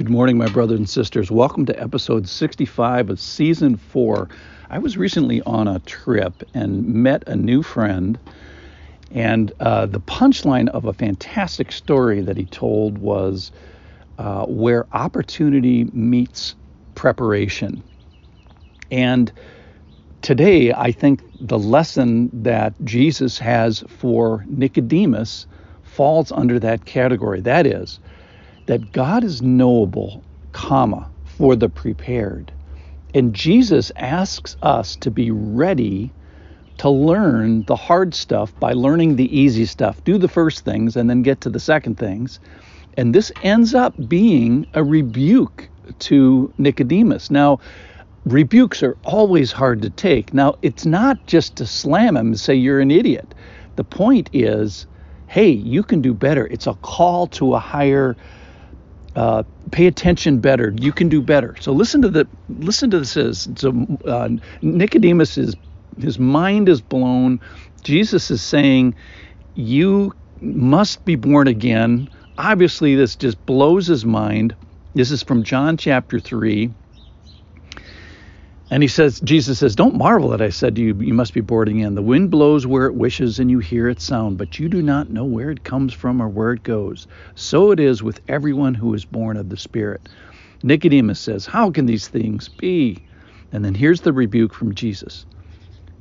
Good morning, my brothers and sisters. Welcome to episode 65 of season four. I was recently on a trip and met a new friend, and uh, the punchline of a fantastic story that he told was uh, where opportunity meets preparation. And today, I think the lesson that Jesus has for Nicodemus falls under that category. That is, that God is knowable, comma, for the prepared. And Jesus asks us to be ready to learn the hard stuff by learning the easy stuff. Do the first things and then get to the second things. And this ends up being a rebuke to Nicodemus. Now, rebukes are always hard to take. Now, it's not just to slam him and say you're an idiot. The point is, hey, you can do better. It's a call to a higher uh, pay attention better. You can do better. So listen to the listen to this. So uh, Nicodemus is his mind is blown. Jesus is saying, "You must be born again." Obviously, this just blows his mind. This is from John chapter three. And he says, Jesus says, Don't marvel that I said to you, you must be born in. The wind blows where it wishes, and you hear its sound, but you do not know where it comes from or where it goes. So it is with everyone who is born of the Spirit. Nicodemus says, How can these things be? And then here's the rebuke from Jesus.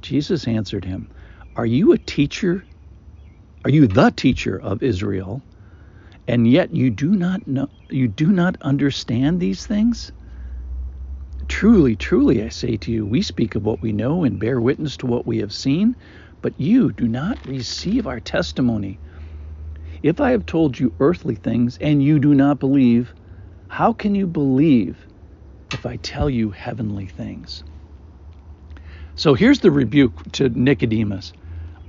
Jesus answered him, Are you a teacher? Are you the teacher of Israel? And yet you do not know you do not understand these things? Truly, truly, I say to you, we speak of what we know and bear witness to what we have seen, but you do not receive our testimony. If I have told you earthly things and you do not believe, how can you believe if I tell you heavenly things? So here's the rebuke to Nicodemus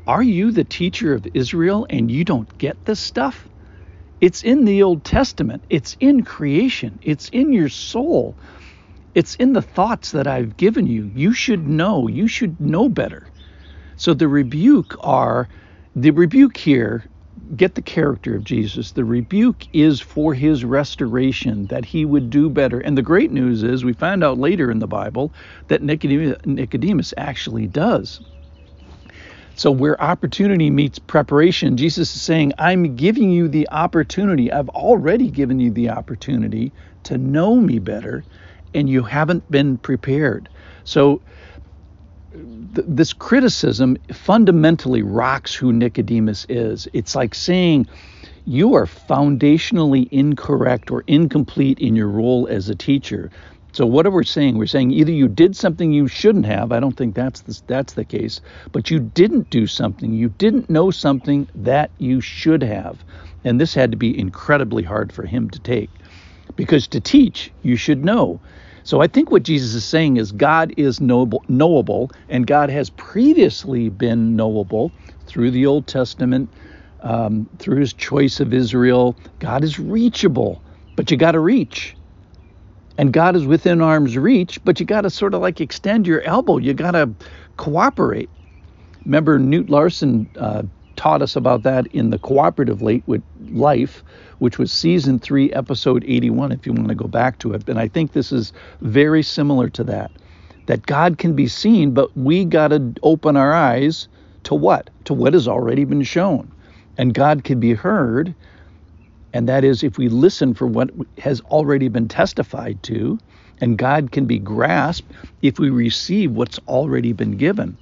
Are you the teacher of Israel and you don't get this stuff? It's in the Old Testament, it's in creation, it's in your soul. It's in the thoughts that I've given you. You should know. You should know better. So the rebuke are the rebuke here, get the character of Jesus. The rebuke is for his restoration, that he would do better. And the great news is we find out later in the Bible that Nicodemus, Nicodemus actually does. So, where opportunity meets preparation, Jesus is saying, I'm giving you the opportunity. I've already given you the opportunity to know me better and you haven't been prepared. So, th- this criticism fundamentally rocks who Nicodemus is. It's like saying you are foundationally incorrect or incomplete in your role as a teacher. So what are we saying? We're saying either you did something you shouldn't have. I don't think that's the, that's the case, but you didn't do something. You didn't know something that you should have, and this had to be incredibly hard for him to take, because to teach you should know. So I think what Jesus is saying is God is knowable, knowable and God has previously been knowable through the Old Testament, um, through his choice of Israel. God is reachable, but you got to reach. And God is within arm's reach, but you got to sort of like extend your elbow. You got to cooperate. Remember, Newt Larson uh, taught us about that in the cooperative late with life which was season three, episode 81, if you want to go back to it. And I think this is very similar to that. That God can be seen, but we got to open our eyes to what? To what has already been shown. And God can be heard, and that is if we listen for what has already been testified to, and God can be grasped if we receive what's already been given.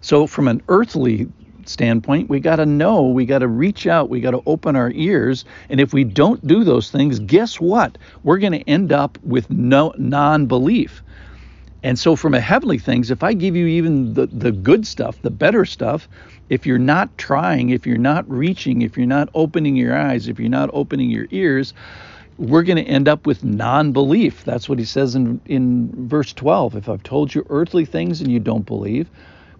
So, from an earthly standpoint, we got to know, we got to reach out, we got to open our ears. And if we don't do those things, guess what? We're going to end up with no non-belief. And so, from a heavenly things, if I give you even the, the good stuff, the better stuff, if you're not trying, if you're not reaching, if you're not opening your eyes, if you're not opening your ears, we're going to end up with non-belief. That's what he says in, in verse 12. If I've told you earthly things and you don't believe,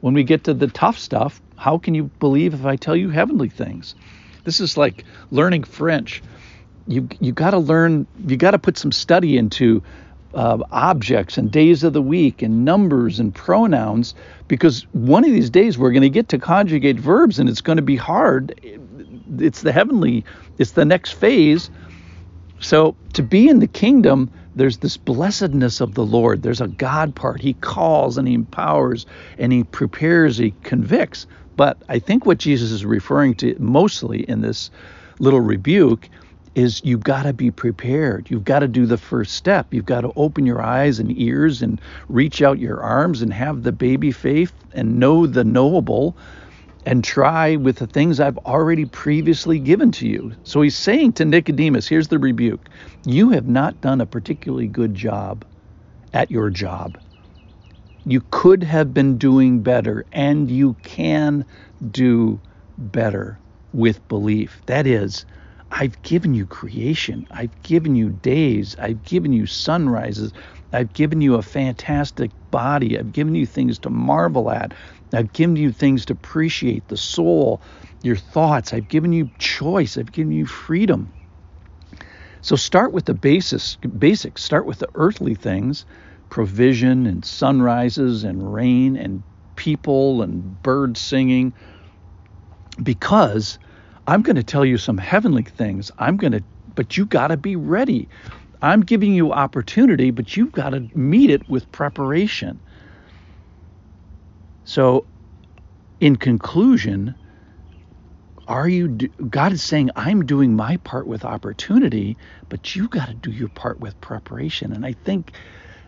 when we get to the tough stuff, how can you believe if I tell you heavenly things? This is like learning French. You you got to learn. You got to put some study into uh, objects and days of the week and numbers and pronouns because one of these days we're going to get to conjugate verbs and it's going to be hard. It's the heavenly. It's the next phase. So to be in the kingdom, there's this blessedness of the Lord. There's a God part. He calls and he empowers and he prepares, he convicts. But I think what Jesus is referring to mostly in this little rebuke is you've got to be prepared. You've got to do the first step. You've got to open your eyes and ears and reach out your arms and have the baby faith and know the knowable and try with the things I've already previously given to you. So he's saying to Nicodemus, here's the rebuke you have not done a particularly good job at your job. You could have been doing better, and you can do better with belief. That is, I've given you creation. I've given you days. I've given you sunrises. I've given you a fantastic body. I've given you things to marvel at. I've given you things to appreciate the soul, your thoughts. I've given you choice. I've given you freedom. So start with the basis, basics. Start with the earthly things, provision and sunrises and rain and people and birds singing, because I'm going to tell you some heavenly things. I'm going to, but you got to be ready. I'm giving you opportunity, but you've got to meet it with preparation. So, in conclusion, are you God is saying I'm doing my part with opportunity, but you've got to do your part with preparation. And I think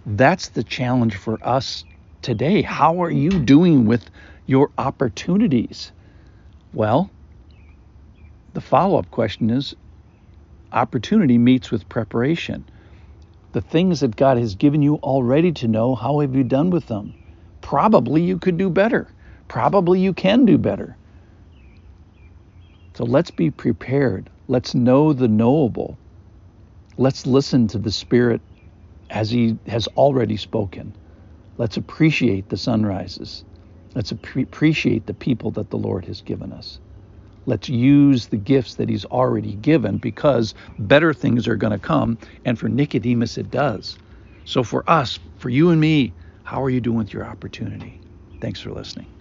that's the challenge for us today. How are you doing with your opportunities? Well, the follow up question is opportunity meets with preparation. The things that God has given you already to know, how have you done with them? Probably you could do better. Probably you can do better. So let's be prepared. Let's know the knowable. Let's listen to the Spirit as He has already spoken. Let's appreciate the sunrises. Let's appreciate the people that the Lord has given us. Let's use the gifts that he's already given because better things are going to come. And for Nicodemus, it does. So for us, for you and me, how are you doing with your opportunity? Thanks for listening.